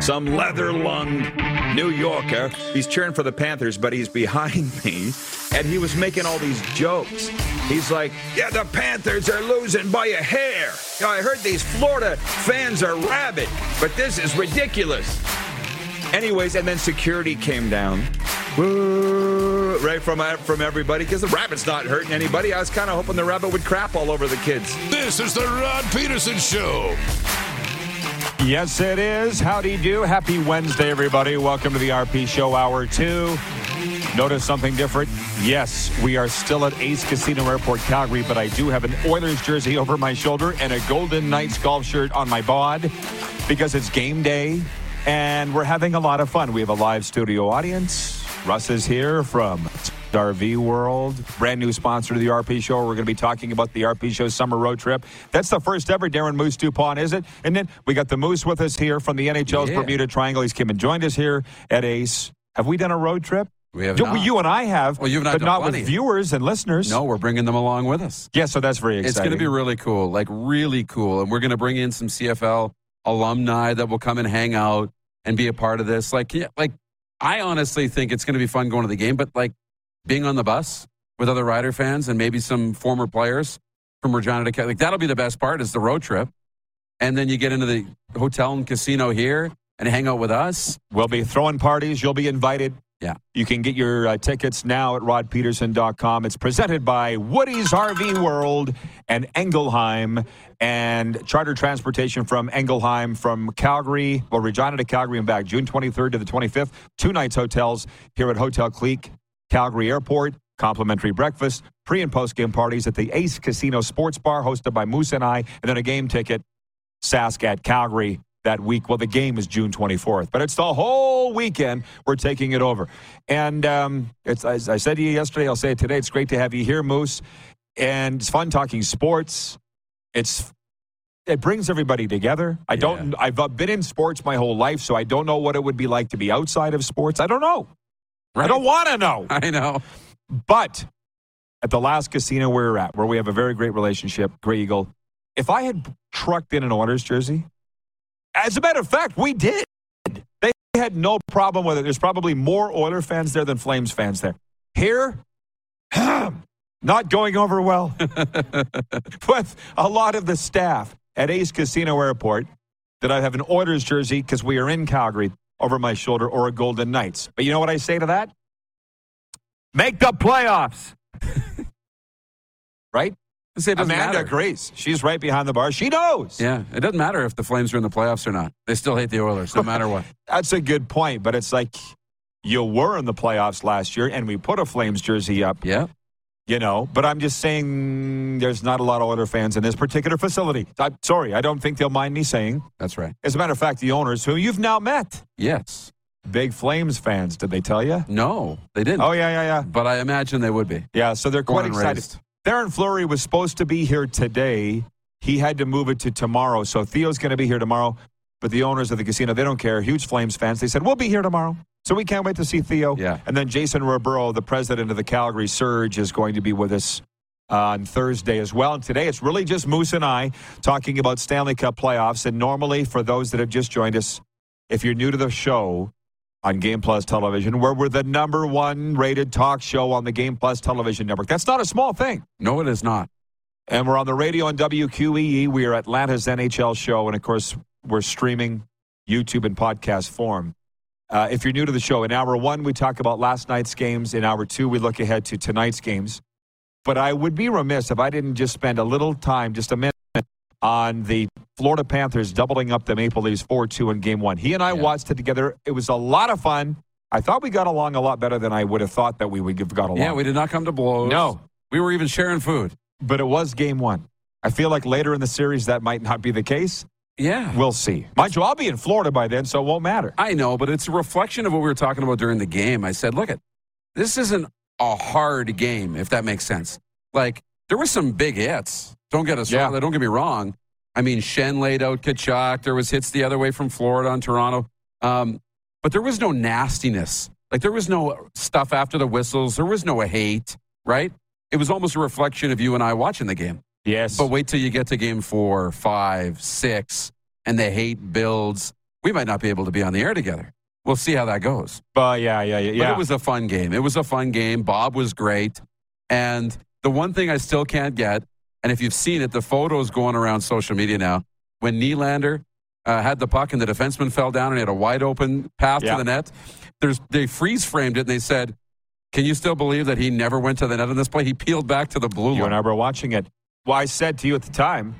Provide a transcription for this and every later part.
Some leather lunged New Yorker. He's cheering for the Panthers, but he's behind me, and he was making all these jokes. He's like, Yeah, the Panthers are losing by a hair. I heard these Florida fans are rabid, but this is ridiculous. Anyways, and then security came down. Right from uh, from everybody because the rabbit's not hurting anybody. I was kind of hoping the rabbit would crap all over the kids. This is the Rod Peterson Show. Yes, it is. Howdy do. Happy Wednesday, everybody. Welcome to the RP Show, Hour 2. Notice something different? Yes, we are still at Ace Casino Airport, Calgary, but I do have an Oilers jersey over my shoulder and a Golden Knights golf shirt on my bod because it's game day and we're having a lot of fun. We have a live studio audience. Russ is here from RV World, brand new sponsor to the RP Show. We're going to be talking about the RP Show summer road trip. That's the first ever Darren Moose Dupont, is it? And then we got the Moose with us here from the NHL's Yeah. Bermuda Triangle. He's come and joined us here at Ace. Have we done a road trip? We have You- not. You and I have, Well, you've not but not plenty. with viewers and listeners. No, we're bringing them along with us. Yeah, so that's very exciting. It's going to be really cool, like really cool. And we're going to bring in some CFL alumni that will come and hang out and be a part of this. Like, yeah, like I honestly think it's going to be fun going to the game, but like being on the bus with other Rider fans and maybe some former players from Regina to Cal- like that'll be the best part is the road trip. And then you get into the hotel and casino here and hang out with us. We'll be throwing parties. You'll be invited. Yeah. You can get your uh, tickets now at rodpeterson.com. It's presented by Woody's RV World and Engelheim and charter transportation from Engelheim from Calgary, well, Regina to Calgary and back, June 23rd to the 25th. Two nights hotels here at Hotel Clique, Calgary Airport. Complimentary breakfast, pre and post game parties at the Ace Casino Sports Bar hosted by Moose and I, and then a game ticket Sask at Calgary that week. Well, the game is June 24th, but it's the whole weekend. We're taking it over. And um, it's, as I said to you yesterday, I'll say it today. It's great to have you here, Moose. And it's fun talking sports. It's it brings everybody together. I don't. I've uh, been in sports my whole life, so I don't know what it would be like to be outside of sports. I don't know. I don't want to know. I know. But at the last casino where we're at, where we have a very great relationship, Grey Eagle, if I had trucked in an Oilers jersey, as a matter of fact, we did. They had no problem with it. There's probably more Oiler fans there than Flames fans there. Here, not going over well with a lot of the staff at Ace Casino Airport that I have an Oilers jersey because we are in Calgary over my shoulder or a Golden Knights. But you know what I say to that? Make the playoffs. right? Say Amanda matter. Grace. She's right behind the bar. She knows. Yeah, it doesn't matter if the Flames are in the playoffs or not. They still hate the Oilers, no matter what. That's a good point, but it's like you were in the playoffs last year and we put a Flames jersey up, Yeah, you know, but I'm just saying there's not a lot of Oiler fans in this particular facility. I'm sorry, I don't think they'll mind me saying. that's right. As a matter of fact, the owners who you've now met, Yes. big Flames fans, did they tell you? No, they didn't. Oh, yeah, yeah, yeah. But I imagine they would be. Yeah, so they're quite excited. raised. Darren Fleury was supposed to be here today. He had to move it to tomorrow. So Theo's going to be here tomorrow. But the owners of the casino, they don't care. Huge Flames fans. They said, we'll be here tomorrow. So we can't wait to see Theo. Yeah. And then Jason Ribeiro, the president of the Calgary Surge, is going to be with us uh, on Thursday as well. And today it's really just Moose and I talking about Stanley Cup playoffs. And normally, for those that have just joined us, if you're new to the show, on Game Plus Television, where we're the number one rated talk show on the Game Plus Television network. That's not a small thing. No, it is not. And we're on the radio on WQEE. We are Atlanta's NHL show. And of course, we're streaming YouTube and podcast form. Uh, if you're new to the show, in hour one, we talk about last night's games. In hour two, we look ahead to tonight's games. But I would be remiss if I didn't just spend a little time, just a minute, on the Florida Panthers doubling up the Maple Leafs 4 2 in game one. He and I Yeah. watched it together. It was a lot of fun. I thought we got along a lot better than I would have thought that we would have got along. Yeah, we did not come to blows. No. We were even sharing food. but it was game one. I feel like later in the series that might not be the case. Yeah. We'll see. Mind you, I'll be in Florida by then, so it won't matter. I know, but it's a reflection of what we were talking about during the game. I said, look at this isn't a hard game, if that makes sense. Like there were some big hits. Don't get us Yeah. wrong. Don't get me wrong. I mean, Schenn laid out Tkachuk. There was hits the other way from Florida on Toronto. Um, but there was no nastiness. Like there was no stuff after the whistles. There was no hate, right? It was almost a reflection of you and I watching the game. Yes. But wait till you get to game four, five, six, and the hate builds. We might not be able to be on the air together. We'll see how that goes. Uh, yeah, yeah, yeah. But it was a fun game. It was a fun game. Bob was great. And the one thing I still can't get, and if you've seen it, the photos going around social media now, when Nylander uh, had the puck and the defenseman fell down and he had a wide open path Yeah. to the net, there's, they freeze framed it and they said, Can you still believe that he never went to the net on this play? He peeled back to the blue You and. I were watching it. Well, I said to you at the time,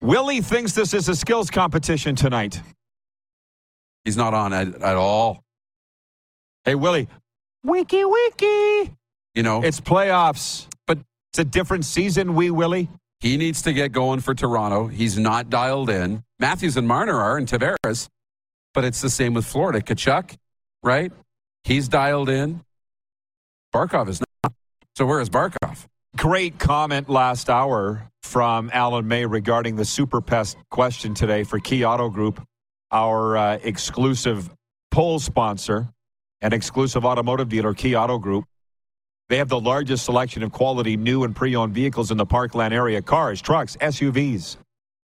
Willie thinks this is a skills competition tonight. He's not on at, at all. Hey, Willie, wiki wiki. You know, It's playoffs, but it's a different season, wee Willie. He needs to get going for Toronto. He's not dialed in. Matthews and Marner are, and Tavares, but it's the same with Florida. Tkachuk, right? He's dialed in. Barkov is not. So where is Barkov? Great comment last hour from Alan May regarding the Super Pest question today for Key Auto Group, our uh, exclusive poll sponsor and exclusive automotive dealer, Key Auto Group. They have the largest selection of quality new and pre owned vehicles in the Parkland area cars, trucks, SUVs.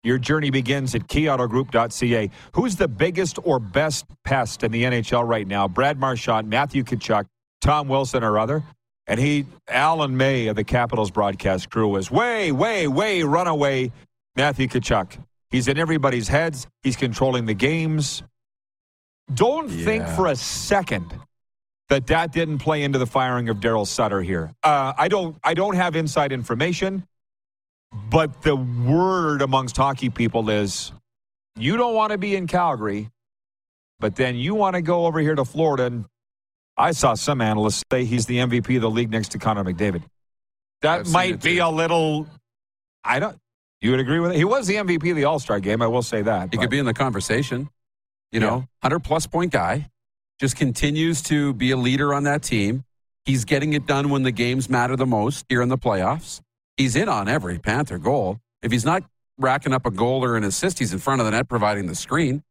Your journey begins at keyautogroup.ca. Who's the biggest or best pest in the NHL right now? Brad Marchand, Matthew Tkachuk, Tom Wilson, or other? And he, Alan May of the Capitals broadcast crew, is way, way, way runaway Matthew Tkachuk. He's in everybody's heads. He's controlling the games. Don't think for a second that that didn't play into the firing of Daryl Sutter here. Uh, I don't. I don't have inside information, but the word amongst hockey people is, you don't want to be in Calgary, but then you want to go over here to Florida. And I saw some analysts say he's the MVP of the league next to Connor McDavid. That I've might be too. a little. I don't. You would agree with it? He was the MVP of the All Star game. I will say that. He but- could be in the conversation. You Yeah. know, 100 plus point guy. Just continues to be a leader on that team. He's getting it done when the games matter the most here in the playoffs. He's in on every Panther goal. If he's not racking up a goal or an assist, he's in front of the net providing the screen.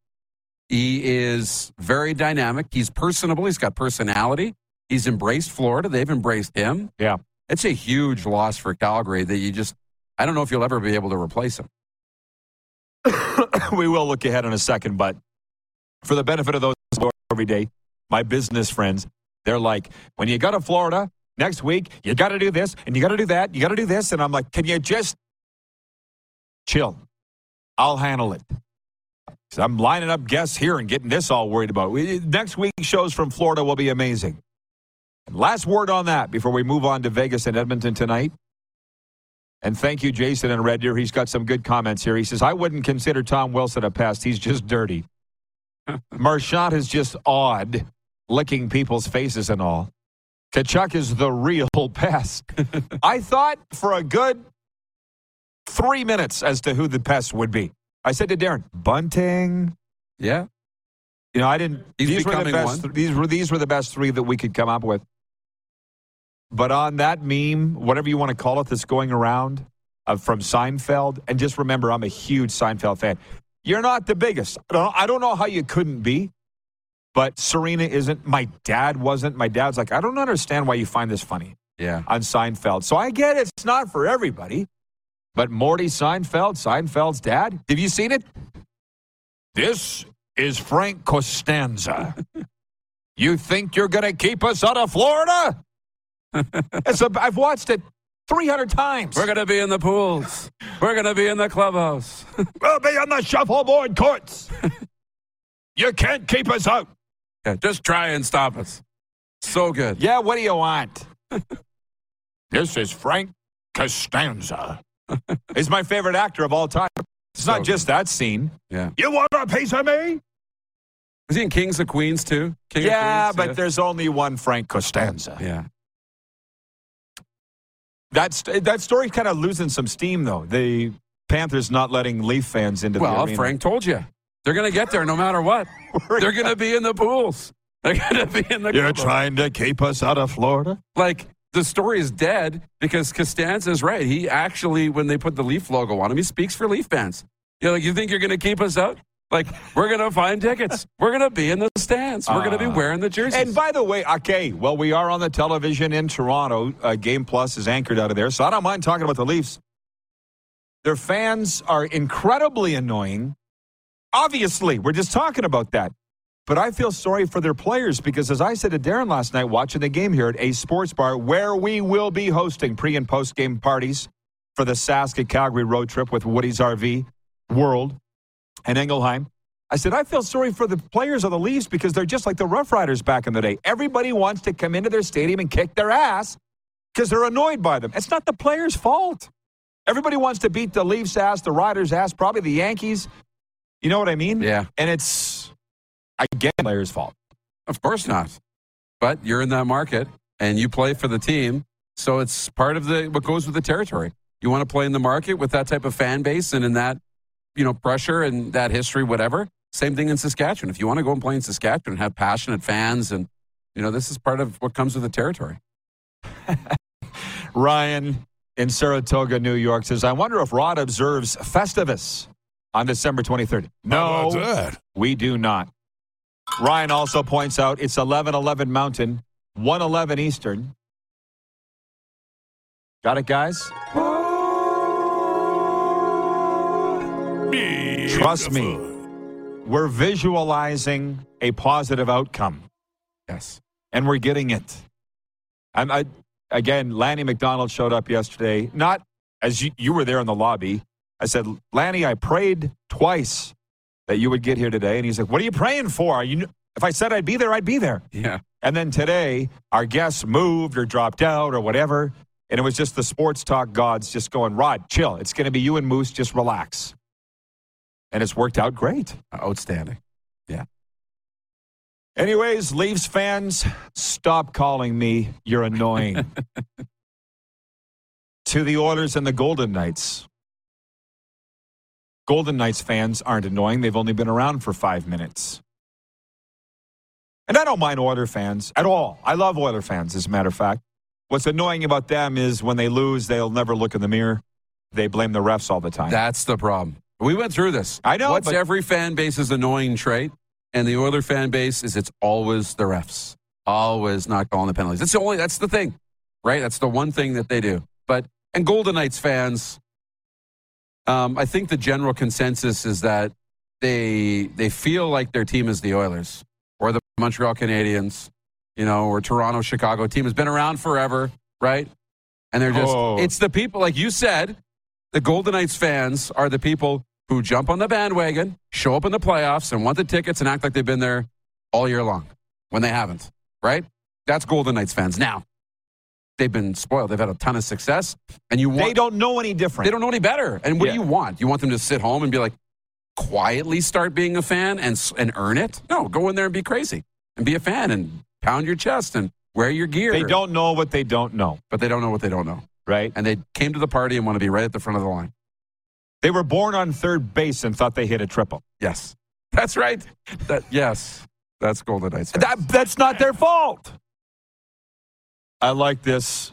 He is very dynamic. He's personable. He's got personality. He's embraced Florida. They've embraced him. Yeah. It's a huge loss for Calgary that you just, I don't know if you'll ever be able to replace him. we will look ahead in a second, but for the benefit of those who are every day, my business friends, they're like, when you go to Florida next week, you got to do this and you got to do that, you got to do this, and I'm like, can you just chill? I'll handle it. 'Cause I'm lining up guests here and getting this all worried about. We, next week's shows from Florida will be amazing. And last word on that before we move on to Vegas and Edmonton tonight. And thank you, Jason and Red Deer. He's got some good comments here. He says, I wouldn't consider Tom Wilson a pest. He's just dirty. Marchand is just odd, licking people's faces and all. Tkachuk is the real pest. I thought for a good three minutes as to who the pest would be. I said to Darren, Bunting. Yeah. You know, I didn't. He's these were the best. These were these were the best three that we could come up with. But on that meme, whatever you want to call it, that's going around uh, from Seinfeld, and just remember, I'm a huge Seinfeld fan. You're not the biggest. I don't, I don't know how you couldn't be, but Sarina isn't. My dad wasn't. My dad's like, I don't understand why you find this funny Yeah. on Seinfeld. So I get it. It's not for everybody. But Morty Seinfeld, Seinfeld's dad, have you seen it? This is Frank Costanza. you think you're going to keep us out of Florida? I've watched it 300 times. We're going to be in the pools. We're going to be in the clubhouse. We'll be on the shuffleboard courts. you can't keep us out. Yeah, just try and stop us. So good. Yeah, what do you want? this is Frank Costanza. He's my favorite actor of all time. It's So not just that scene. Yeah. You want a piece of me? Was he in Kings of Queens too? King yeah, Queens? but there's only one Frank Costanza. Yeah. That's that story's kind of losing some steam though. The Panthers not letting Leaf fans into the Well. Frank told you. They're going to get there no matter what. They're going to be in the pools. They're going to be in the You're trying to keep us out of Florida? Like, the story is dead because Costanza is right. He actually, when they put the Leaf logo on him, he speaks for Leaf fans. You're like, you think you're going to keep us out? Like, we're going to find tickets. We're going to be in the stands. We're going to be wearing the jerseys. And by the way, okay, well, we are on the television in Toronto. Uh, Game Plus is anchored out of there, so I don't mind talking about the Leafs. Their fans are incredibly annoying. Obviously, we're just talking about that. But I feel sorry for their players because, as I said to Darren last night, watching the game here at a sports bar where we will be hosting pre and post game parties for the Sask Calgary road trip with Woody's RV World and Engelheim. I said, I feel sorry for the players of the Leafs because they're just like the Rough Riders back in the day. Everybody wants to come into their stadium and kick their ass because they're annoyed by them. It's not the players' fault. Everybody wants to beat the Leafs' ass, the Riders' ass, probably the Yankees. You know what I mean? Yeah. And it's, again, players' fault. Of course not. But you're in that market and you play for the team. So it's part of the what goes with the territory. You want to play in the market with that type of fan base and in that, you know, pressure and that history, whatever. Same thing in Saskatchewan. If you want to go and play in Saskatchewan and have passionate fans and you know, this is part of what comes with the territory. Ryan in Saratoga, New York says, I wonder if Rod observes Festivus on December 23rd. How No, we do not. Ryan also points out it's 1111 Mountain, 111 Eastern. Got it, guys? Trust me. We're visualizing a positive outcome, Yes. and we're getting it. I'm, I, again, Lanny McDonald showed up yesterday. Not as you, you were there in the lobby. I said, Lanny, I prayed twice that you would get here today. And he's like, What are you praying for? Are you, if I said I'd be there, I'd be there. Yeah. And then today, our guests moved or dropped out or whatever. And it was just the sports talk gods just going, Rod, chill. It's going to be you and Moose. Just relax. And it's worked out great. Outstanding. Yeah. Anyways, Leafs fans, stop calling me. You're annoying. to the Oilers and the Golden Knights. Golden Knights fans aren't annoying. They've only been around for five minutes. And I don't mind Oiler fans at all. I love Oiler fans, as a matter of fact. What's annoying about them is when they lose, they'll never look in the mirror. They blame the refs all the time. That's the problem. We went through this. I know, What's but- every fan base's annoying trait? And the Oiler fan base is it's always the refs. Always not calling the penalties. That's the only that's the thing. Right? That's the one thing that they do. But and Golden Knights fans, um, I think the general consensus is that they they feel like their team is the Oilers or the Montreal Canadiens, you know, or Toronto, Chicago team has been around forever, right? And they're just Oh. it's the people like you said, the Golden Knights fans are the people who jump on the bandwagon, show up in the playoffs, and want the tickets and act like they've been there all year long when they haven't, right? That's Golden Knights fans. Now, they've been spoiled. They've had a ton of success, and you want they don't know any different. they don't know any better. And what Yeah. do you want? You want them to sit home and be like, quietly start being a fan and and earn it? No, go in there and be crazy and be a fan and pound your chest and wear your gear. They don't know what they don't know, but they don't know what they don't know. right? And they came to the party and want to be right at the front of the line. They were born on third base and thought they hit a triple. Yes, that's right. That yes, that's Golden Knights. That, that's not their fault. I like this.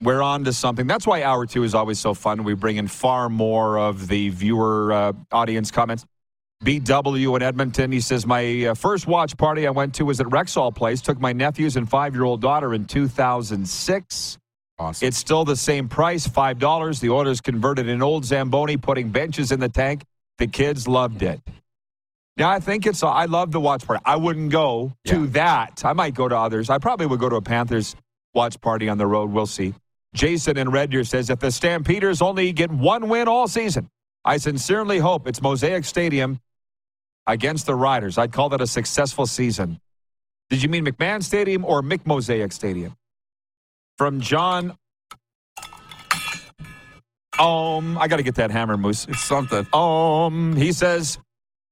We're on to something. That's why hour two is always so fun. We bring in far more of the viewer uh, audience comments. BW in Edmonton, he says, My uh, first watch party I went to was at Rexall Place. Took my nephews and five year old daughter in 2006. awesome. It's still the same price, $5. The order's converted an old Zamboni, putting benches in the tank. The kids loved it. Now, I think it's, I love the watch party. I wouldn't go to that. I might go to others. I probably would go to a Panthers watch party on the road. We'll see. Jason in Red Deer says if the Stampeders only get one win all season, I sincerely hope it's Mosaic Stadium against the Riders. I'd call that a successful season. Did you mean McMahon Stadium or McMosaic Stadium? From John. Um, I got to get that hammer, Moose. it's something. Um, he says,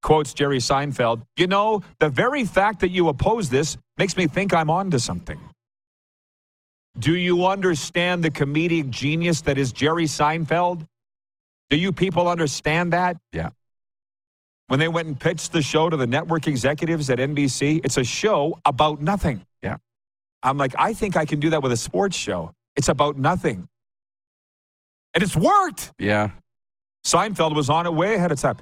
quotes Jerry Seinfeld, you know, the very fact that you oppose this makes me think I'm on to something. Do you understand the comedic genius that is Jerry Seinfeld? Do you people understand that? Yeah. When they went and pitched the show to the network executives at NBC, it's a show about nothing. Yeah. I'm like, I think I can do that with a sports show. It's about nothing. And it's worked. Yeah. Seinfeld was on it way ahead of time.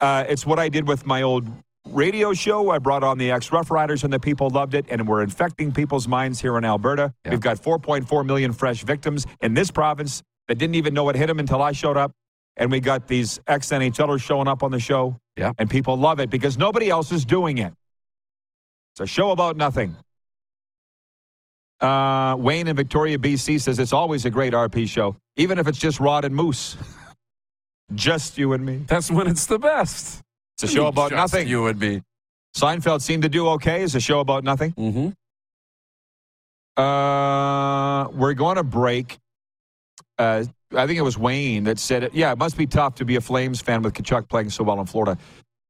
Uh, it's what I did with my old radio show. I brought on the ex Rough Riders, and the people loved it. And we're infecting people's minds here in Alberta. Yeah. We've got 4.4 million fresh victims in this province that didn't even know it hit them until I showed up. And we got these ex NHLers showing up on the show. Yeah. And people love it because nobody else is doing it. It's a show about nothing. Uh, Wayne in Victoria, BC says it's always a great RP show, even if it's just Rod and Moose. just you and me. That's when it's the best. It's a show about Just nothing. You would be. Seinfeld seemed to do okay. It's a show about nothing. Mm-hmm. Uh, we're going to break. Uh, I think it was Wayne that said it. Yeah, it must be tough to be a Flames fan with Tkachuk playing so well in Florida.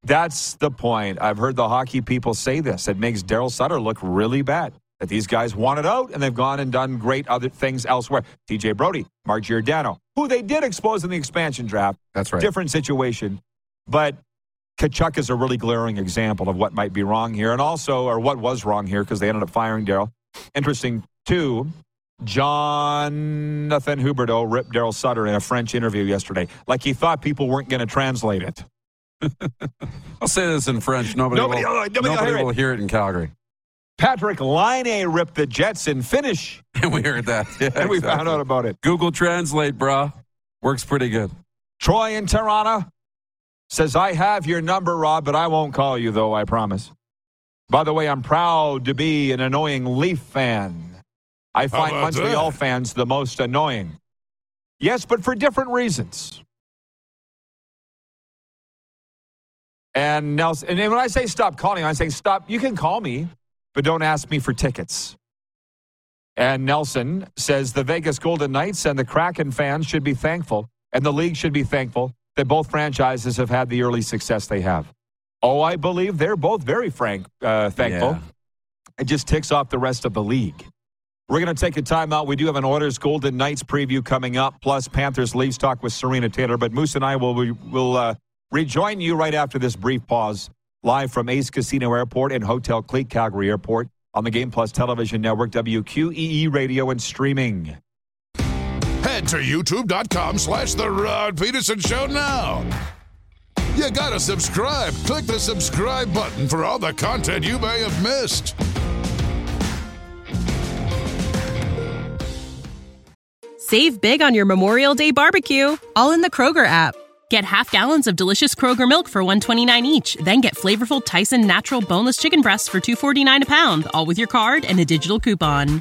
That's the point. I've heard the hockey people say this. It makes Daryl Sutter look really bad. That these guys wanted out and they've gone and done great other things elsewhere. TJ Brody, Mark Giordano, who they did expose in the expansion draft. That's right. Different situation. But Tkachuk is a really glaring example of what might be wrong here and also, or what was wrong here because they ended up firing Daryl. Interesting, too. Jonathan Huberdeau ripped Daryl Sutter in a French interview yesterday, like he thought people weren't going to translate it. I'll say this in French. Nobody, Nobody- will, oh, nobody will hear will it. hear it in Calgary. Patrik Laine ripped the Jets in Finnish, And we heard that. Yeah, and we found out about it. Google Translate, brah. Works pretty good. Troy in Toronto says, I have your number, Rob, but I won't call you, though, I promise. By the way, I'm proud to be an annoying Leaf fan. I find Montreal that? fans the most annoying. Yes, but for different reasons. And Nelson, and when I say stop calling, I say stop. You can call me, but don't ask me for tickets. And Nelson says the Vegas Golden Knights and the Kraken fans should be thankful, and the league should be thankful that both franchises have had the early success they have. Oh, I believe they're both very frank, uh, thankful. Yeah. It just ticks off the rest of the league. We're going to take a timeout. We do have an Oilers Golden Knights preview coming up, plus Panthers Leafs talk with Sarina Taylor. But Moose and I will will uh, rejoin you right after this brief pause, live from Ace Casino Airport and Hotel Clique Calgary Airport on the Game Plus Television Network, WQEE Radio and streaming. Head to youtube.com slash The Rod Peterson Show now. You gotta subscribe. Click the subscribe button for all the content you may have missed. Save big on your Memorial Day barbecue, all in the Kroger app. Get half gallons of delicious Kroger milk for 129 each, then get flavorful Tyson natural boneless chicken breasts for 249 a pound, all with your card and a digital coupon.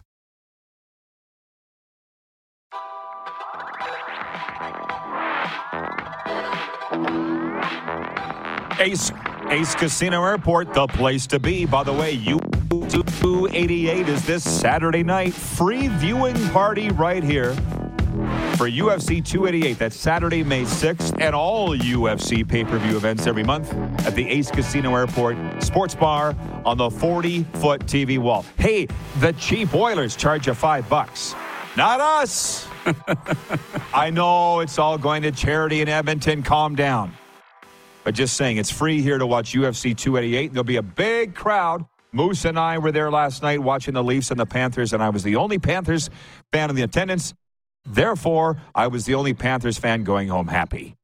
Ace Ace Casino Airport, the place to be. By the way, U288 is this Saturday night. Free viewing party right here for UFC 288. That's Saturday, May 6th, and all UFC pay per view events every month at the Ace Casino Airport Sports Bar on the 40 foot TV wall. Hey, the cheap Oilers charge you five bucks. Not us. I know it's all going to charity in Edmonton. Calm down. But just saying, it's free here to watch UFC 288. There'll be a big crowd. Moose and I were there last night watching the Leafs and the Panthers, and I was the only Panthers fan in the attendance. Therefore, I was the only Panthers fan going home happy.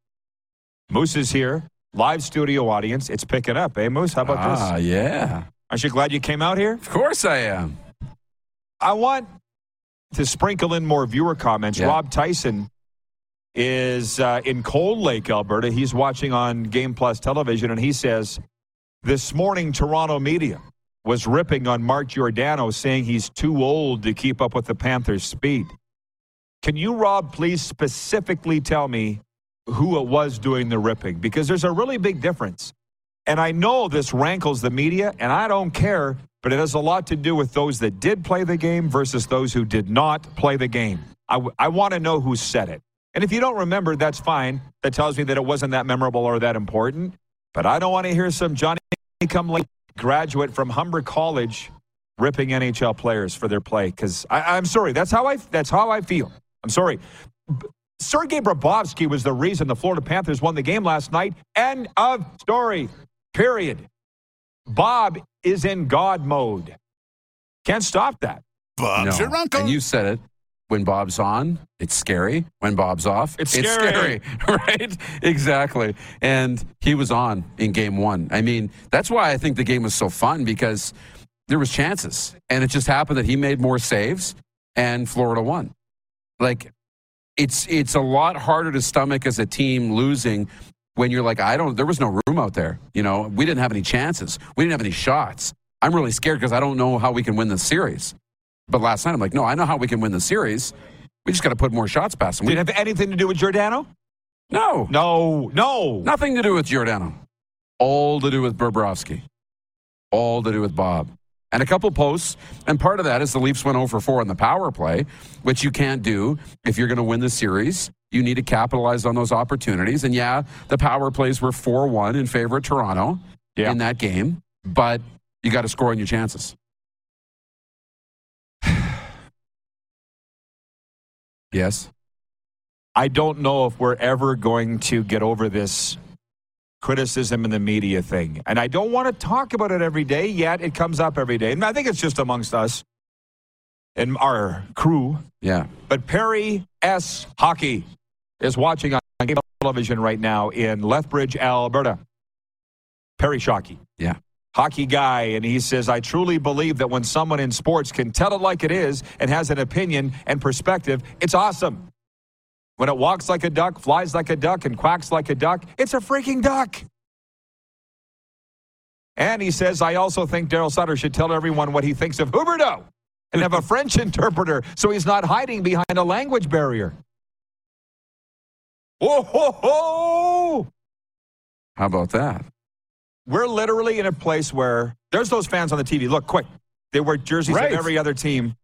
Moose is here, live studio audience. It's picking up, eh, Moose? How about Ah, this? yeah. Aren't you glad you came out here? Of course I am. I want to sprinkle in more viewer comments, Yeah. Rob Tyson is uh, in Cold Lake, Alberta. He's watching on Game Plus television, and he says this morning Toronto media was ripping on Mark Giordano, saying he's too old to keep up with the Panthers' speed. Can you, Rob, please specifically tell me who it was doing the ripping? Because there's a really big difference. And I know this rankles the media, and I don't care, but it has a lot to do with those that did play the game versus those who did not play the game. I, w- I want to know who said it. And if you don't remember, that's fine. That tells me that it wasn't that memorable or that important. But I don't want to hear some Johnny come late graduate from Humber College ripping NHL players for their play. Because I'm sorry, that's how I that's how I feel. I'm sorry. B- Sergei Bobrovsky was the reason the Florida Panthers won the game last night. End of story. Period. Bob is in God mode. Can't stop that. Bob's your uncle. And you said it. When Bob's on, it's scary. When Bob's off, It's scary. scary. right? Exactly. And he was on in game one. I mean, that's why I think the game was so fun because there was chances. And it just happened that he made more saves and Florida won. Like it's it's a lot harder to stomach as a team losing when you're like, I don't there was no room out there. You know, we didn't have any chances. We didn't have any shots. I'm really scared because I don't know how we can win this series. But last night I'm like, no, I know how we can win the series. We just got to put more shots past them. Did We, it have anything to do with Giordano? no, No, no. nothing to do with Giordano. All to do with Bobrovsky. All to do with Bob. And a couple posts. And part of that is the Leafs went oh over 4 on the power play, which you can't do if you're going to win the series. You need to capitalize on those opportunities. And yeah, the power plays were 4 1 in favor of Toronto Yeah. in that game, but you got to score on your chances. Yes. I don't know if we're ever going to get over this criticism in the media thing. And I don't want to talk about it every day, yet it comes up every day. And I think it's just amongst us and our crew. Yeah. But Perry S. Hockey is watching on television right now in Lethbridge, Alberta. Perry Shockey. Yeah. Hockey guy, and he says, I truly believe that when someone in sports can tell it like it is and has an opinion and perspective, it's awesome. When it walks like a duck, flies like a duck, and quacks like a duck, it's a freaking duck. And he says, I also think Daryl Sutter should tell everyone what he thinks of Huberdeau and have a French interpreter so he's not hiding behind a language barrier. Whoa, ho, ho! How about that? We're literally in a place where there's those fans on the TV. Look, quick. They wear jerseys Right. of every other team,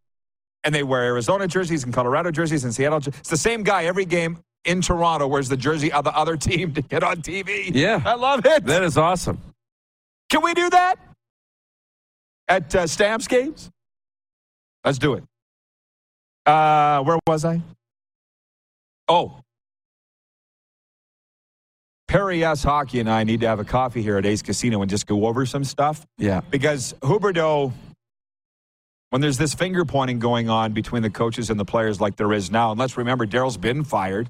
and they wear Arizona jerseys and Colorado jerseys and Seattle. It's the same guy every game in Toronto wears the jersey of the other team to get on TV. Yeah. I love it. That is awesome. Can we do that at uh, Stamps games? Let's do it. Uh, where was I? Oh. Perry S. Hockey and I need to have a coffee here at Ace Casino and just go over some stuff Yeah. because Huberdeau, when there's this finger pointing going on between the coaches and the players like there is now, and let's remember Daryl's been fired,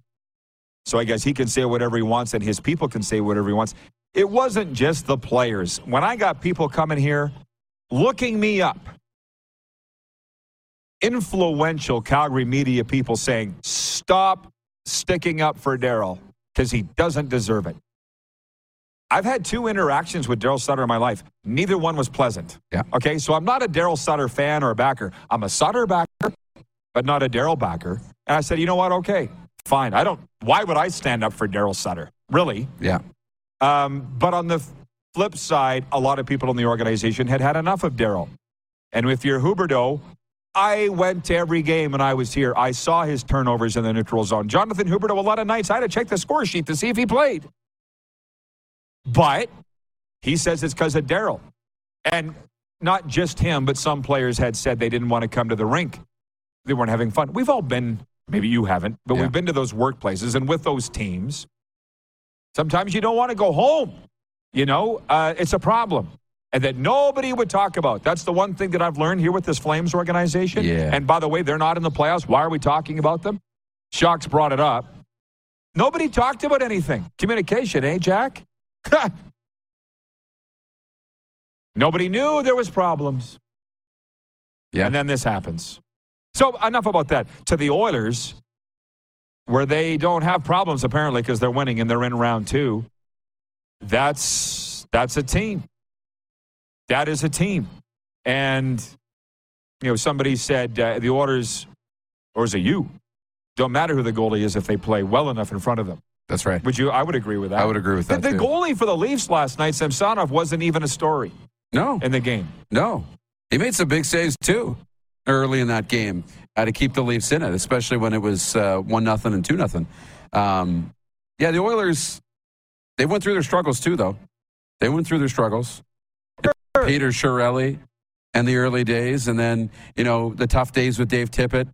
so I guess he can say whatever he wants and his people can say whatever he wants. It wasn't just the players. When I got people coming here looking me up, influential Calgary media people saying, stop sticking up for Daryl because he doesn't deserve it. I've had two interactions with Daryl Sutter in my life. Neither one was pleasant. Yeah. Okay, so I'm not a Daryl Sutter fan or a backer. I'm a Sutter backer, but not a Daryl backer. And I said, you know what? Okay, fine. I don't. Why would I stand up for Daryl Sutter? Really? Yeah. Um, but on the flip side, a lot of people in the organization had had enough of Daryl. And if you're Huberdeau, I went to every game and I was here. I saw his turnovers in the neutral zone. Jonathan Huberdeau, a lot of nights I had to check the score sheet to see if he played. But he says it's because of Daryl. And not just him, but some players had said they didn't want to come to the rink. They weren't having fun. We've all been, maybe you haven't, but Yeah. we've been to those workplaces and with those teams. Sometimes you don't want to go home. You know, uh, it's a problem. And that nobody would talk about. That's the one thing that I've learned here with this Flames organization. Yeah. And by the way, they're not in the playoffs. Why are we talking about them? Shocks brought it up. Nobody talked about anything. Communication, eh, Jack? Nobody knew there was problems. Yeah. And then this happens. So enough about that. To the Oilers, where they don't have problems apparently because they're winning and they're in round two. That's that's a team. That is a team, and you know somebody said uh, the orders, or is it you? Don't matter who the goalie is if they play well enough in front of them. That's right. Would you? I would agree with that. I would agree with that. the too. goalie for the Leafs last night, Samsonov, wasn't even a story No, in the game. no. He made some big saves too early in that game uh, to keep the Leafs in it, especially when it was uh, one nothing and two nothing. Um, yeah, the Oilers they went through their struggles too, though. They went through their struggles. Peter Chiarelli and the early days, and then you know the tough days with Dave Tippett.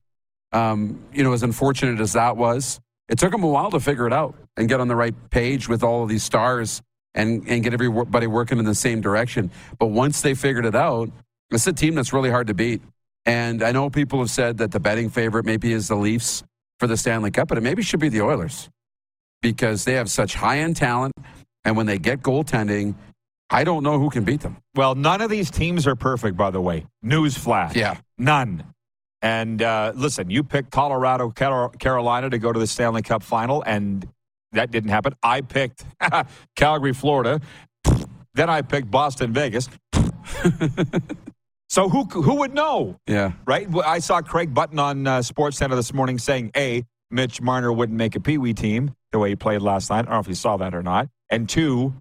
Um, you know, as unfortunate as that was, it took them a while to figure it out and get on the right page with all of these stars and and get everybody working in the same direction. But once they figured it out, it's a team that's really hard to beat. And I know people have said that the betting favorite maybe is the Leafs for the Stanley Cup, but it maybe should be the Oilers because they have such high end talent, and when they get goaltending, I don't know who can beat them. Well, none of these teams are perfect, by the way. Newsflash. Yeah. None. And uh, listen, you picked Colorado, Carolina to go to the Stanley Cup final, and that didn't happen. I picked Calgary, Florida. Then I picked Boston, Vegas. so who who would know, Yeah. right? I saw Craig Button on uh, Sports Center this morning saying, A, Mitch Marner wouldn't make a Pee Wee team the way he played last night. I don't know if you saw that or not. And two,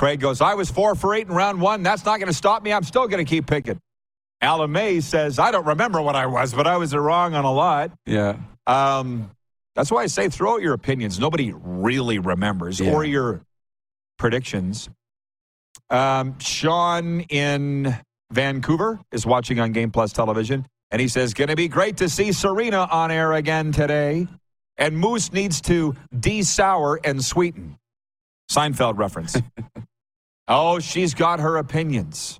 Craig goes, I was four for eight in round one. That's not going to stop me. I'm still going to keep picking. Alan May says, I don't remember what I was, but I was wrong on a lot. Yeah. Um, that's why I say throw out your opinions. Nobody really remembers Yeah. or your predictions. Um, Sean in Vancouver is watching on Game Plus television, and he says, Going to be great to see Sarina on air again today. And Moose needs to de-sour and sweeten. Seinfeld reference. oh, she's got her opinions.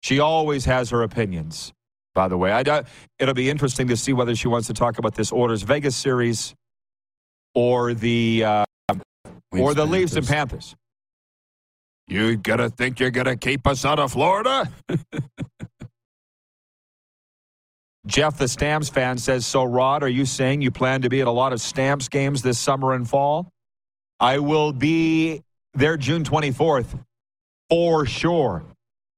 She always has her opinions. By the way, I, it'll be interesting to see whether she wants to talk about this Oilers Vegas series or the uh, or the Leafs and Panthers. You gonna think you're gonna keep us out of Florida? Jeff, the Stamps fan, says, So, Rod, are you saying you plan to be at a lot of Stamps games this summer and fall? I will be there June 24th for sure.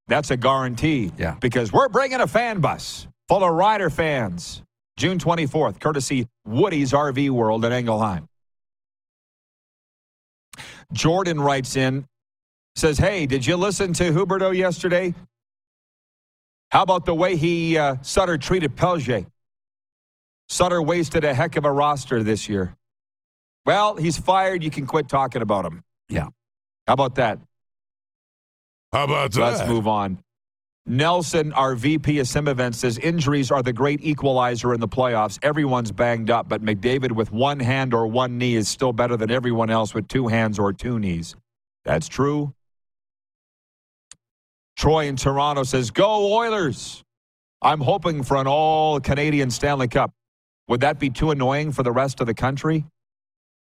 That's a guarantee. Yeah. Because we're bringing a fan bus full of Rider fans June 24th, courtesy Woody's RV World in Engelheim. Jordan writes in, says, Hey, did you listen to Huberdeau yesterday? How about the way he, uh, Sutter treated Pelge? Sutter wasted a heck of a roster this year. Well, he's fired. You can quit talking about him. Yeah. How about that? How about that? Let's move on. Nelson, our VP of Sim Events, says injuries are the great equalizer in the playoffs. Everyone's banged up, but McDavid with one hand or one knee is still better than everyone else with two hands or two knees. That's true. Troy in Toronto says, Go Oilers. I'm hoping for an all Canadian Stanley Cup. Would that be too annoying for the rest of the country?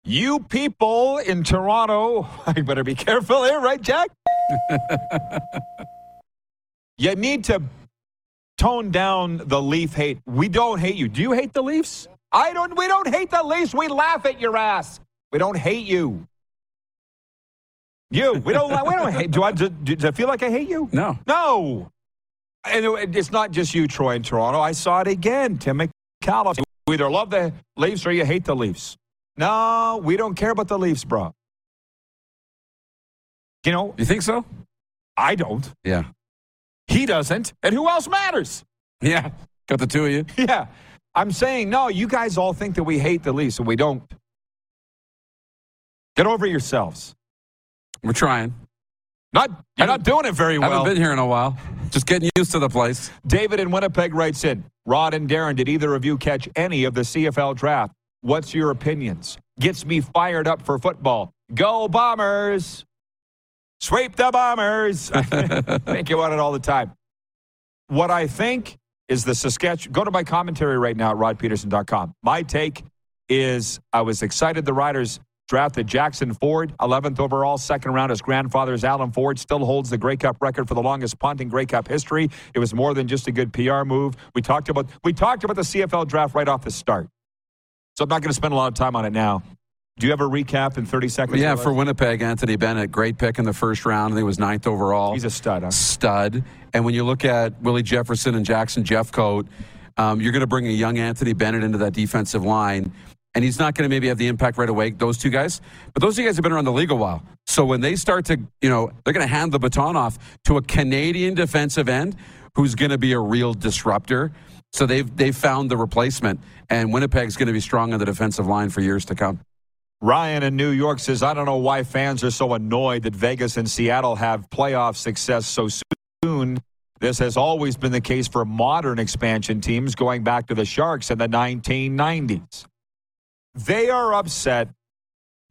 You people in Toronto, I better be careful here, right, Jack? you need to tone down the Leaf hate. We don't hate you. Do you hate the Leafs? I don't. We don't hate the Leafs. We laugh at your ass. We don't hate you. You. We don't. we don't hate. Do I? Do, does it feel like I hate you? No. No. And it's not just you, Troy, in Toronto. I saw it again. Tim McCallum. You either love the Leafs or you hate the Leafs. No, we don't care about the Leafs, bro. You know, You think so? I don't. Yeah. He doesn't. And who else matters? Yeah. Got the two of you. Yeah. I'm saying, no, you guys all think that we hate the Leafs, and we don't. Get over yourselves. We're trying. Not, you're not doing it very well. I haven't been here in a while. Just getting used to the place. David in Winnipeg writes in Rod and Darren, did either of you catch any of the CFL draft? What's your opinions? Gets me fired up for football. Go Bombers! Sweep the Bombers! think about it all the time. What I think is the Saskatchewan. Go to my commentary right now at rodpeterson.com. My take is I was excited the Riders drafted Jackson Ford, 11th overall, second round. His grandfather's Alan Ford still holds the Grey Cup record for the longest punt in Grey Cup history. It was more than just a good PR move. We talked about we talked about the CFL draft right off the start, so I'm not going to spend a lot of time on it now. Do you have a recap in 30 seconds? Yeah, for Winnipeg, Anthony Bennett, great pick in the first round. I think it was ninth overall. He's a stud. Huh? Stud. And when you look at Willie Jefferson and Jackson Jeffcoat, um, you're going to bring a young Anthony Bennett into that defensive line and he's not going to maybe have the impact right away, those two guys. But those two guys have been around the league a while. So when they start to, you know, they're going to hand the baton off to a Canadian defensive end who's going to be a real disruptor. So they've, they've found the replacement, and Winnipeg's going to be strong on the defensive line for years to come. Ryan in New York says, I don't know why fans are so annoyed that Vegas and Seattle have playoff success so soon. This has always been the case for modern expansion teams going back to the Sharks in the 1990s. They are upset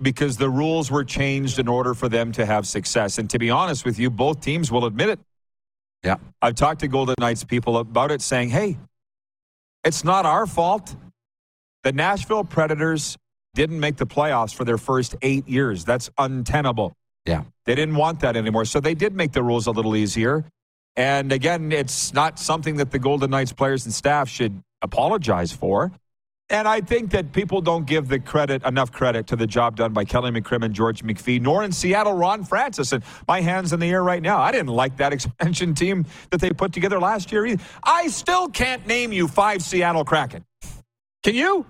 because the rules were changed in order for them to have success. And to be honest with you, both teams will admit it. Yeah. I've talked to Golden Knights people about it saying, hey, it's not our fault. The Nashville Predators didn't make the playoffs for their first eight years. That's untenable. Yeah. They didn't want that anymore. So they did make the rules a little easier. And again, it's not something that the Golden Knights players and staff should apologize for. And I think that people don't give the credit enough credit to the job done by Kelly McCrimmon, George McPhee, nor in Seattle, Ron Francis. And my hands in the air right now. I didn't like that expansion team that they put together last year either. I still can't name you five Seattle Kraken. Can you?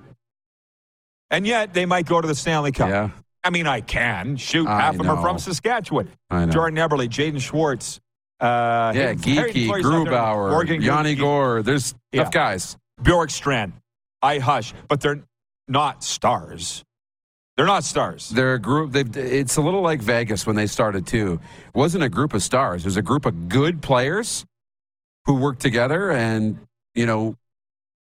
And yet they might go to the Stanley Cup. Yeah. I mean, I can. Shoot, I half of them are from Saskatchewan. I know. Jordan Eberle, Jaden Schwartz. Uh, Yeah, Geekie, Fleury's out there. Grubauer, Yanni. Gourde. There's Yeah. tough guys. Bjorkstrand. I hush, but they're not stars. They're not stars. They're a group. It's a little like Vegas when they started too. It wasn't a group of stars. It was a group of good players who worked together and you know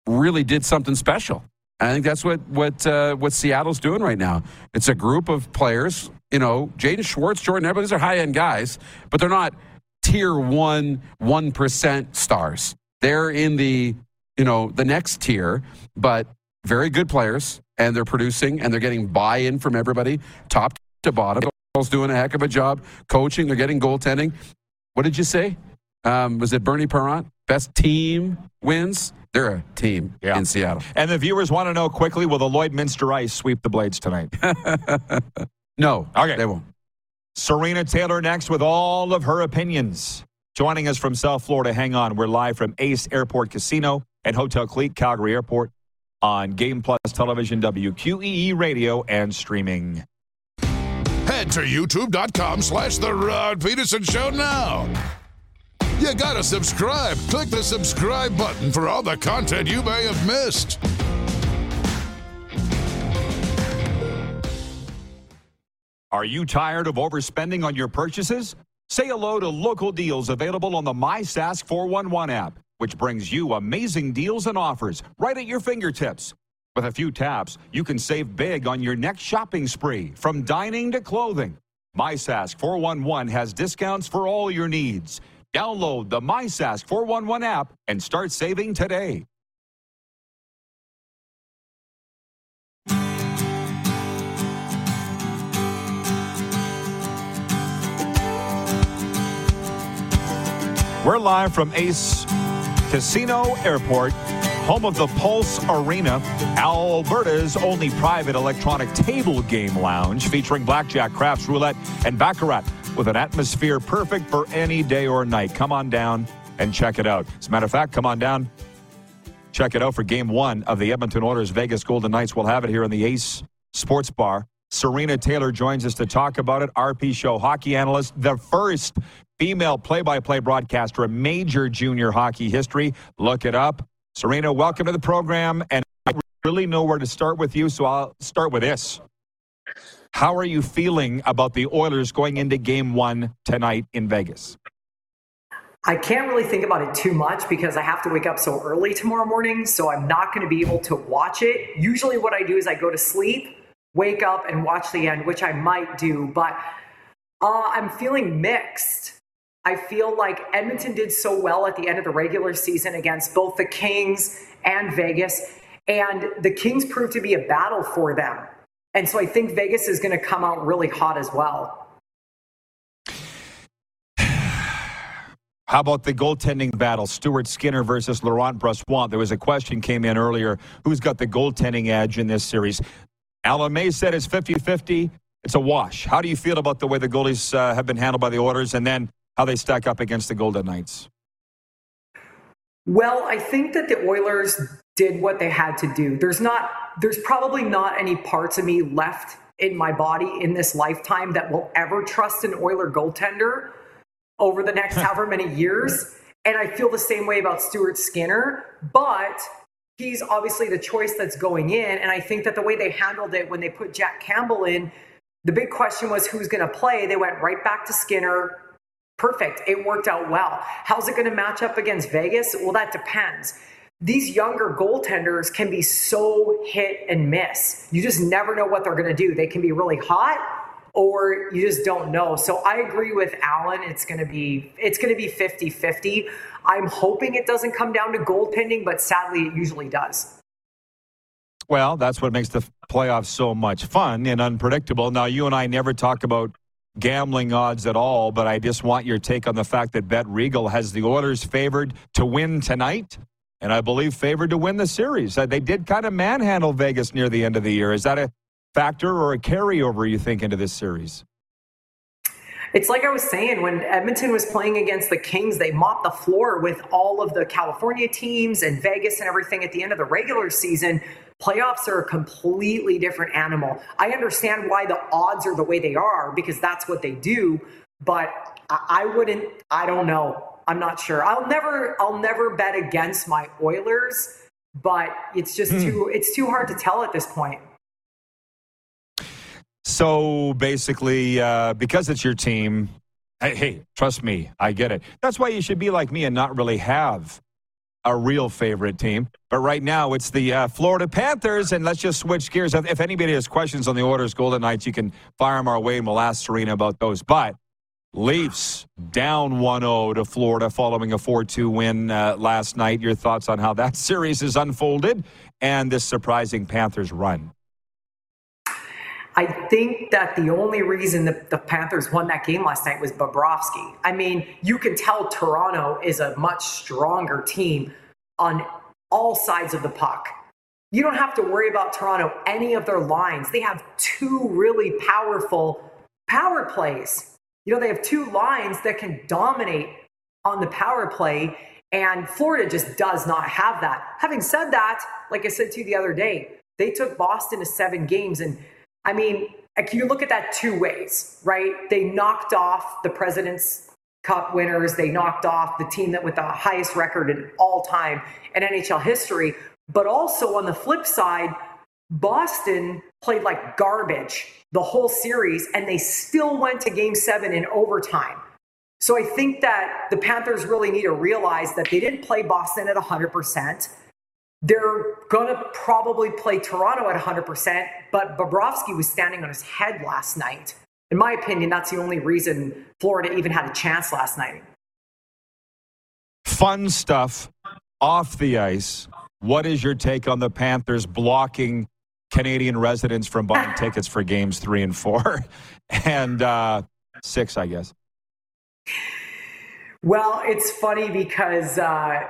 really did something special. And I think that's what what uh, what Seattle's doing right now. It's a group of players. You know, Jaden Schwartz, Jordan Eberle, these are high end guys, but they're not tier one one percent stars. They're in the you know the next tier, but very good players, and they're producing and they're getting buy in from everybody, top to bottom. Ball's doing a heck of a job coaching. They're getting goaltending. What did you say? Um, was it Bernie Parent? Best team wins. They're a team Yeah. in Seattle. And the viewers want to know quickly will the Lloyd Minster Ice sweep the Blades tonight? No, Okay. they won't. Sarina Taylor next with all of her opinions. Joining us from South Florida. Hang on. We're live from Ace Airport Casino and Hotel Clique, Calgary Airport on Game Plus Television, WQEE Radio, and streaming. Head to youtube.com slash The Rod Peterson Show now. You gotta subscribe. Click the subscribe button for all the content you may have missed. Are you tired of overspending on your purchases? Say hello to local deals available on the MySask 411 app, which brings you amazing deals and offers right at your fingertips. With a few taps, you can save big on your next shopping spree, from dining to clothing. MySask 411 has discounts for all your needs. Download the MySask 411 app and start saving today. We're live from Ace Casino Airport, home of the Pulse Arena, Alberta's only private electronic table game lounge featuring blackjack, craps, roulette, and baccarat with an atmosphere perfect for any day or night. Come on down and check it out. As a matter of fact, come on down. Check it out for game one of the Edmonton Oilers Vegas Golden Knights. We'll have it here in the Ace Sports Bar. Sarina Taylor joins us to talk about it. RP Show hockey analyst, the first female play by play broadcaster in major junior hockey history. Look it up. Serena, welcome to the program. And I really know where to start with you, so I'll start with this. How are you feeling about the Oilers going into game one tonight in Vegas? I can't really think about it too much because I have to wake up so early tomorrow morning, so I'm not going to be able to watch it. Usually, what I do is I go to sleep, wake up, and watch the end, which I might do, but uh, I'm feeling mixed. I feel like Edmonton did so well at the end of the regular season against both the Kings and Vegas, and the Kings proved to be a battle for them. And so I think Vegas is going to come out really hot as well. How about the goaltending battle? Stuart Skinner versus Laurent Brossoit. There was a question came in earlier. Who's got the goaltending edge in this series? Alan May said it's 50 50. It's a wash. How do you feel about the way the goalies uh, have been handled by the Oilers and then how they stack up against the Golden Knights? Well, I think that the Oilers did what they had to do. There's not there's probably not any parts of me left in my body in this lifetime that will ever trust an Oiler goaltender over the next however many years. And I feel the same way about Stuart Skinner, but he's obviously the choice that's going in. And I think that the way they handled it when they put Jack Campbell in, the big question was who's going to play. They went right back to Skinner. Perfect. It worked out well. How's it going to match up against Vegas? Well, that depends. These younger goaltenders can be so hit and miss. You just never know what they're going to do. They can be really hot or you just don't know. So I agree with Alan. It's going to be it's going to be 50-50. I'm hoping it doesn't come down to goaltending, but sadly it usually does. Well, that's what makes the playoffs so much fun and unpredictable. Now, you and I never talk about gambling odds at all, but I just want your take on the fact that Bet Regal has the Oilers favored to win tonight, and I believe favored to win the series. Uh, they did kind of manhandle Vegas near the end of the year. Is that a factor or a carryover, you think, into this series? It's like I was saying when Edmonton was playing against the Kings, they mopped the floor with all of the California teams and Vegas and everything at the end of the regular season. Playoffs are a completely different animal. I understand why the odds are the way they are because that's what they do, but I wouldn't, I don't know. I'm not sure. I'll never, I'll never bet against my Oilers, but it's just mm. too, it's too hard to tell at this point. So basically, uh, because it's your team, hey, hey, trust me, I get it. That's why you should be like me and not really have a real favorite team. But right now, it's the uh, Florida Panthers, and let's just switch gears. If anybody has questions on the Oilers, Golden Knights, you can fire them our way, and we'll ask Sarina about those. But Leafs down 1-0 to Florida following a 4-2 win uh, last night. Your thoughts on how that series has unfolded and this surprising Panthers run? I think that the only reason that the Panthers won that game last night was Bobrovsky. I mean, you can tell Toronto is a much stronger team on all sides of the puck. You don't have to worry about Toronto, any of their lines. They have two really powerful power plays. You know, they have two lines that can dominate on the power play, and Florida just does not have that. Having said that, like I said to you the other day, they took Boston to seven games, and I mean, you look at that two ways, right? They knocked off the President's Cup winners. They knocked off the team that with the highest record in all time in NHL history. But also on the flip side, Boston played like garbage the whole series, and they still went to game seven in overtime. So I think that the Panthers really need to realize that they didn't play Boston at 100%. They're going to probably play Toronto at 100%, but Bobrovsky was standing on his head last night. In my opinion, that's the only reason Florida even had a chance last night. Fun stuff off the ice. What is your take on the Panthers blocking Canadian residents from buying tickets for games three and four and uh, six, I guess? Well, it's funny because. Uh,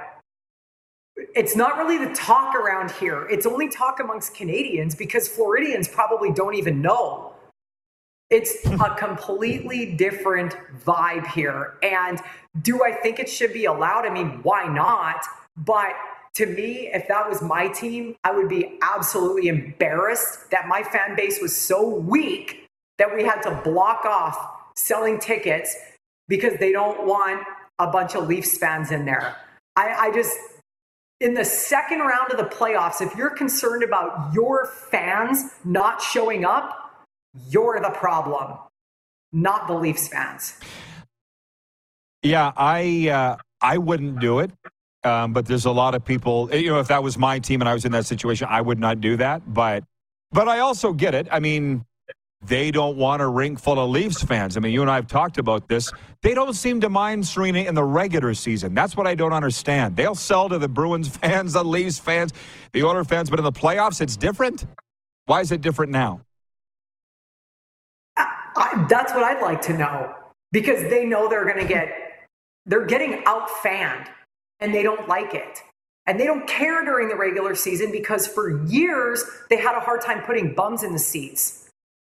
it's not really the talk around here. It's only talk amongst Canadians because Floridians probably don't even know. It's a completely different vibe here. And do I think it should be allowed? I mean, why not? But to me, if that was my team, I would be absolutely embarrassed that my fan base was so weak that we had to block off selling tickets because they don't want a bunch of Leafs fans in there. I, I just, in the second round of the playoffs, if you're concerned about your fans not showing up, you're the problem, not the Leafs fans. Yeah, I uh, I wouldn't do it. Um, but there's a lot of people. You know, if that was my team and I was in that situation, I would not do that. But but I also get it. I mean, they don't want a rink full of Leafs fans. I mean, you and I have talked about this. They don't seem to mind Sarina in the regular season. That's what I don't understand. They'll sell to the Bruins fans, the Leafs fans, the Oilers fans, but in the playoffs, it's different. Why is it different now? I, that's what I'd like to know because they know they're going to get, they're getting out fanned and they don't like it. And they don't care during the regular season because for years they had a hard time putting bums in the seats.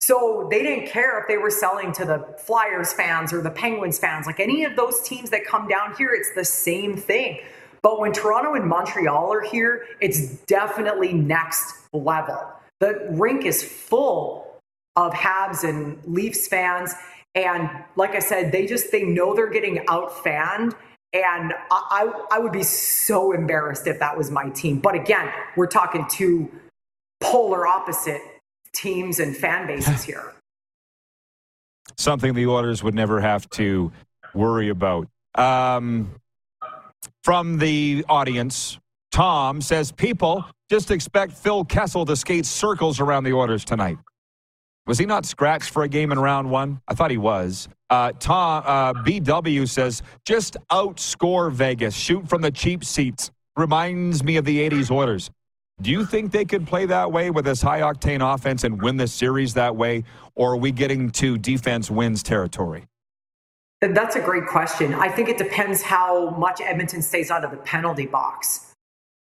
So they didn't care if they were selling to the Flyers fans or the Penguins fans. Like any of those teams that come down here, it's the same thing. But when Toronto and Montreal are here, it's definitely next level. The rink is full of Habs and Leafs fans. And like I said, they just they know they're getting out fanned and I, I would be so embarrassed if that was my team. But again, we're talking two polar opposite teams and fan bases here. Something the Oilers would never have to worry about. Um, from the audience, Tom says, People just expect Phil Kessel to skate circles around the Oilers tonight. Was he not scratched for a game in round one? I thought he was. Uh, Tom uh, BW says, just outscore Vegas. Shoot from the cheap seats. Reminds me of the 80s Oilers. Do you think they could play that way with this high octane offense and win this series that way? Or are we getting to defense wins territory? That's a great question. I think it depends how much Edmonton stays out of the penalty box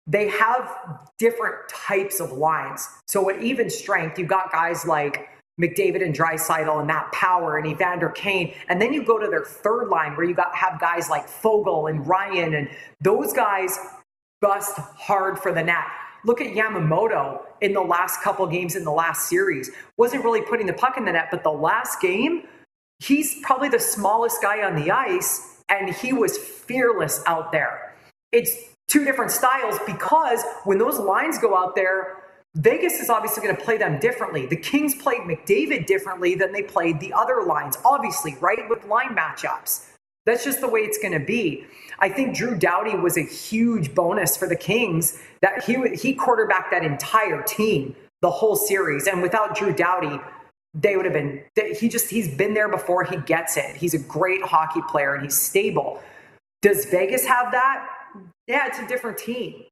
they have different types of lines. So at even strength, you've got guys like McDavid and Draisaitl and that power and Evander Kane. And then you go to their third line where you got have guys like Foegele and Ryan and those guys bust hard for the net. Look at Yamamoto in the last couple games in the last series. Wasn't really putting the puck in the net, but the last game, he's probably the smallest guy on the ice and he was fearless out there. It's two different styles because when those lines go out there, Vegas is obviously going to play them differently. The Kings played McDavid differently than they played the other lines, obviously, right? With line matchups. That's just the way it's going to be. I think Drew Doughty was a huge bonus for the Kings that he he quarterbacked that entire team the whole series, and without Drew Doughty, they would have been. He just he's been there before. He gets it. He's a great hockey player and he's stable. Does Vegas have that? Yeah, it's a different team.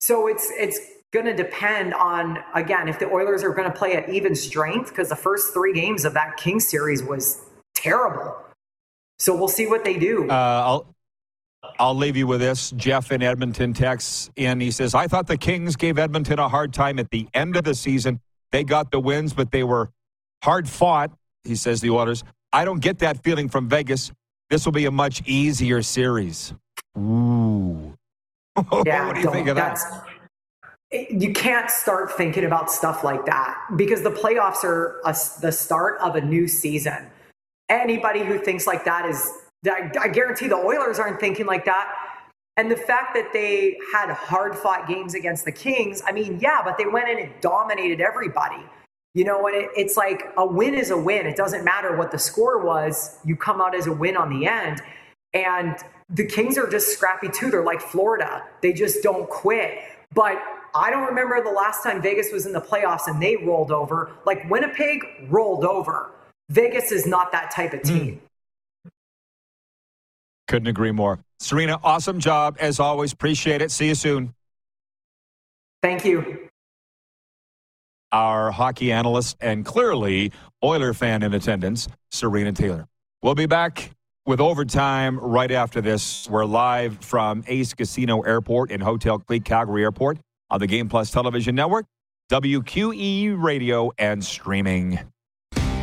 So it's it's going to depend on again if the Oilers are going to play at even strength because the first three games of that King series was terrible. So we'll see what they do. Uh, I'll I'll leave you with this. Jeff in Edmonton texts in. He says, "I thought the Kings gave Edmonton a hard time at the end of the season. They got the wins, but they were hard fought." He says the Oilers. I don't get that feeling from Vegas. This will be a much easier series. Ooh. Yeah, what do you think of that? you can't start thinking about stuff like that because the playoffs are a, the start of a new season. Anybody who thinks like that is, I, I guarantee the Oilers aren't thinking like that. And the fact that they had hard fought games against the Kings, I mean, yeah, but they went in and dominated everybody. You know, and it, it's like a win is a win. It doesn't matter what the score was, you come out as a win on the end. And the Kings are just scrappy too. They're like Florida, they just don't quit. But I don't remember the last time Vegas was in the playoffs and they rolled over. Like Winnipeg rolled over. Vegas is not that type of team. Mm. Couldn't agree more. Sarina, awesome job as always. Appreciate it. See you soon. Thank you. Our hockey analyst and clearly Oiler fan in attendance, Sarina Taylor. We'll be back with overtime right after this. We're live from Ace Casino Airport in Hotel Clique, Calgary Airport on the Game Plus Television Network, WQE Radio, and streaming.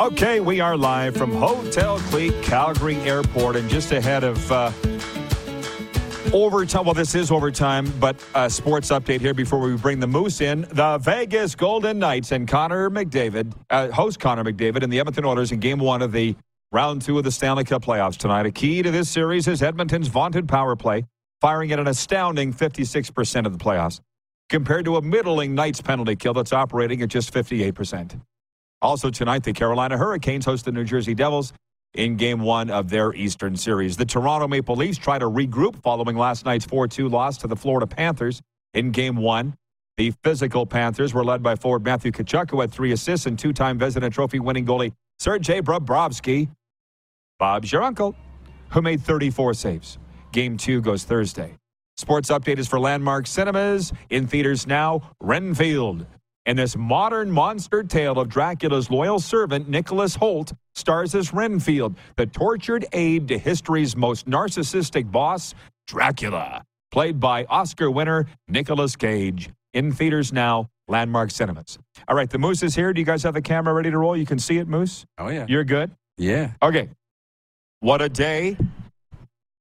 Okay. We are live from Hotel Clique, Calgary Airport, and just ahead of uh, overtime. Well, this is overtime, but a sports update here before we bring the Moose in. The Vegas Golden Knights and Connor McDavid, uh, host Connor McDavid, and the Edmonton Oilers in Game One of the round two of the Stanley Cup playoffs tonight. A key to this series is Edmonton's vaunted power play, firing at an astounding 56% of the playoffs, compared to a middling Knights penalty kill that's operating at just 58%. Also tonight, the Carolina Hurricanes host the New Jersey Devils in game one of their Eastern Series. The Toronto Maple Leafs try to regroup following last night's 4 2 loss to the Florida Panthers in game one. The physical Panthers were led by forward Matthew Tkachuk, who had three assists, and two time Vezina Trophy winning goalie Sergei Bobrovsky. Bob's your uncle, who made 34 saves. Game two goes Thursday. Sports update is for Landmark Cinemas in theaters now. Renfield, in this modern monster tale of Dracula's loyal servant, Nicholas Hoult, stars as Renfield, the tortured aide to history's most narcissistic boss, Dracula, played by Oscar winner Nicolas Cage. In theaters now, Landmark Cinemas. All right, the Moose is here. Do you guys have the camera ready to roll? You can see it, Moose? Oh, yeah. You're good? Yeah. Okay. What a day.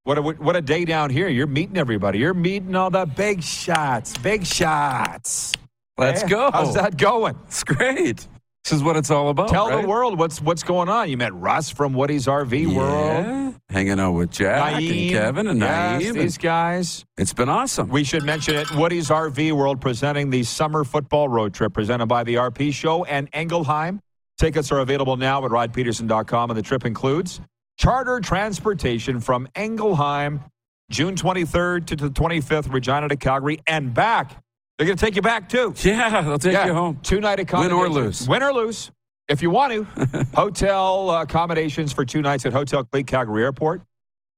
What a, what a day down here. You're meeting everybody. You're meeting all the big shots. Big shots. Let's Eh? go. How's that going? It's great. This is what it's all about. Tell right? the world what's what's going on. You met Russ from Woody's RV World. Yeah. Hanging out with Jack and Kevin and yes, Naeem. these guys. It's been awesome. We should mention it. Woody's RV World presenting the summer football road trip presented by the RP Show and Engelheim. Tickets are available now at rodpeterson.com, and the trip includes charter transportation from Engelheim, June 23rd to the 25th, Regina to Calgary, and back. They're going to take you back too. yeah, they'll take you home. Two night accommodations. Win or lose. Win or lose. If you want to, hotel uh, accommodations for two nights at Hotel Clique Calgary Airport.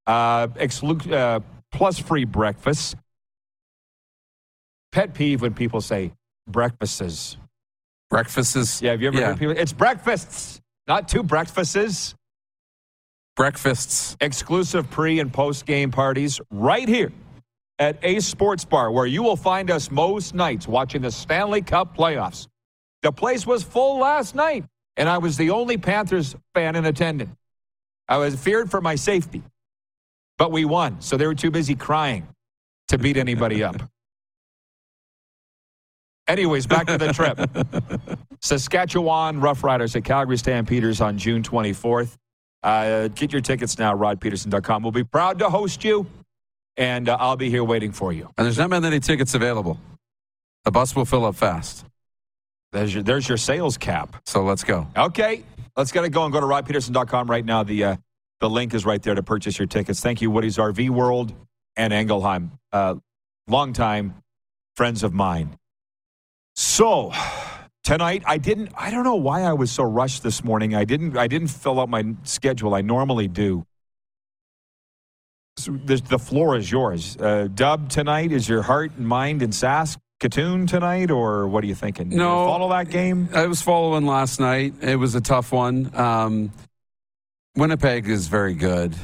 Uh, exclu- uh, plus free breakfast. Pet peeve when people say breakfasts. Breakfasts. Yeah, have you ever yeah. heard people? It's breakfasts, not two breakfasts. Breakfasts. Exclusive pre and post game parties right here at Ace Sports Bar, where you will find us most nights watching the Stanley Cup playoffs. The place was full last night, and I was the only Panthers fan in attendance. I was feared for my safety, but we won, so they were too busy crying to beat anybody up. Anyways, back to the trip. Saskatchewan Roughriders at Calgary Stampeders on June 24th. Uh, get your tickets now, rodpeterson.com. We'll be proud to host you, and uh, I'll be here waiting for you. And there's not many tickets available. The bus will fill up fast. There's your, there's your sales cap. So let's go. Okay, let's get it going. Go to rodpeterson.com right now. The, uh, the link is right there to purchase your tickets. Thank you, Woody's RV World and Engelheim. Uh, longtime friends of mine. So tonight I didn't I don't know why I was so rushed this morning. I didn't I didn't fill out my schedule. I normally do. So the, the floor is yours. Uh, Dub tonight is your heart and mind in Saskatoon tonight, or what are you thinking? No. gonna follow that game. I was following last night. It was a tough one. Um, Winnipeg is very good,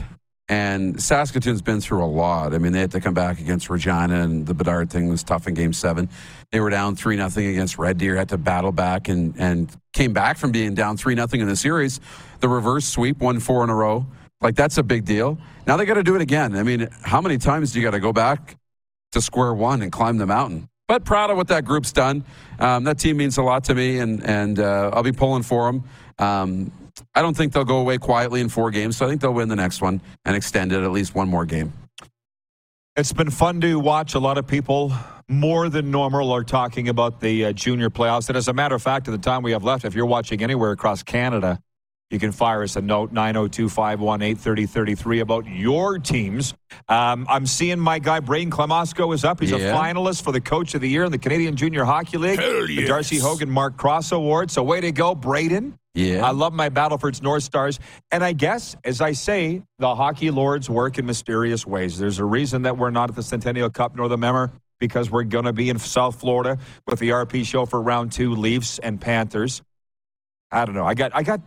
and Saskatoon's been through a lot. I mean, they had to come back against Regina, and the Bedard thing was tough in Game Seven. They were down three nothing against Red Deer, had to battle back, and and came back from being down three nothing in the series. The reverse sweep, won four in a row. Like that's a big deal. Now they got to do it again. I mean, how many times do you got to go back to square one and climb the mountain? But proud of what that group's done. Um, that team means a lot to me, and and uh, I'll be pulling for them. Um, I don't think they'll go away quietly in four games, so I think they'll win the next one and extend it at least one more game. It's been fun to watch. A lot of people, more than normal, are talking about the uh, junior playoffs. And as a matter of fact, at the time we have left, if you're watching anywhere across Canada, you can fire us a note 902 518 3033 about your teams. Um, I'm seeing my guy Braden Klimosko is up. He's a finalist for the Coach of the Year in the Canadian Junior Hockey League, Hell the. Darcy Hogan Mark Cross Award. So way to go, Braden. Yeah. I love my Battleford's North Stars. And I guess, as I say, the hockey lords work in mysterious ways. There's a reason that we're not at the Centennial Cup nor the Memmer because we're going to be in South Florida with the RP show for round two, Leafs and Panthers. I don't know. I got, I got,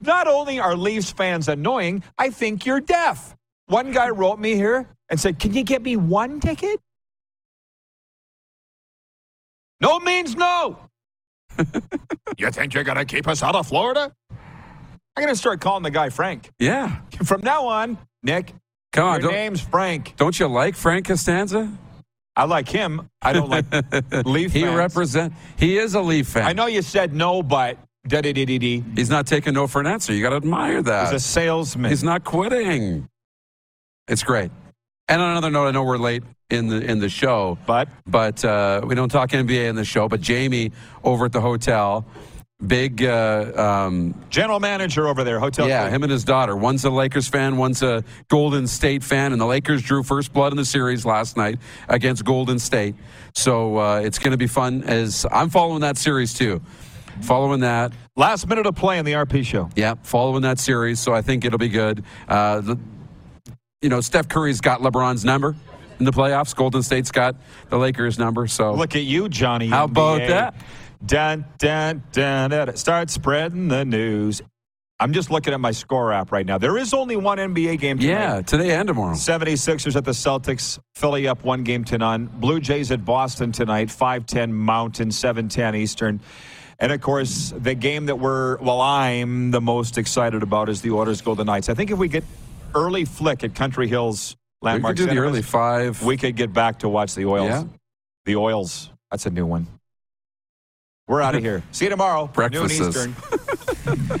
not only are Leafs fans annoying, I think you're deaf. One guy wrote me here and said, Can you get me one ticket? No means no. you think you're going to keep us out of Florida? I'm going to start calling the guy Frank. Yeah. From now on, Nick, Come on. your name's Frank. don't you like Frank Costanza? I like him. I don't like Leaf He fans. represent. He is a Leaf fan. I know you said no, but da da da da da. He's not taking no for an answer. You got to admire that. He's a salesman. He's not quitting. It's great. And on another note, I know we're late in the in the show, But but uh, we don't talk NBA in the show. But Jamie over at the hotel, big, uh, um, general manager over there, hotel. yeah, him and his daughter. One's a Lakers fan, one's a Golden State fan, and the Lakers drew first blood in the series last night against Golden State. So uh, it's going to be fun. As I'm following that series too, following that. Last minute of play in the RP show. Yeah, following that series, so I think it'll be good. Uh, the, you know, Steph Curry's got LeBron's number in the playoffs. Golden State's got the Lakers' number. So Look at you, Johnny. How about that? Dun, dun, dun, dun. Start spreading the news. I'm just looking at my score app right now. There is only one NBA game tonight. yeah, today and tomorrow. 76ers at the Celtics. Philly up one game to none. Blue Jays at Boston tonight, 5-10 Mountain, 7-10 Eastern. And of course, the game that we're, well, I'm the most excited about is the Oilers Golden Knights. I think if we get early flick at Country Hills We Landmark could do the early five. we could get back to watch the Oils. Yeah. The Oils. That's a new one. We're out of here. See you tomorrow. Breakfasts. Noon Eastern.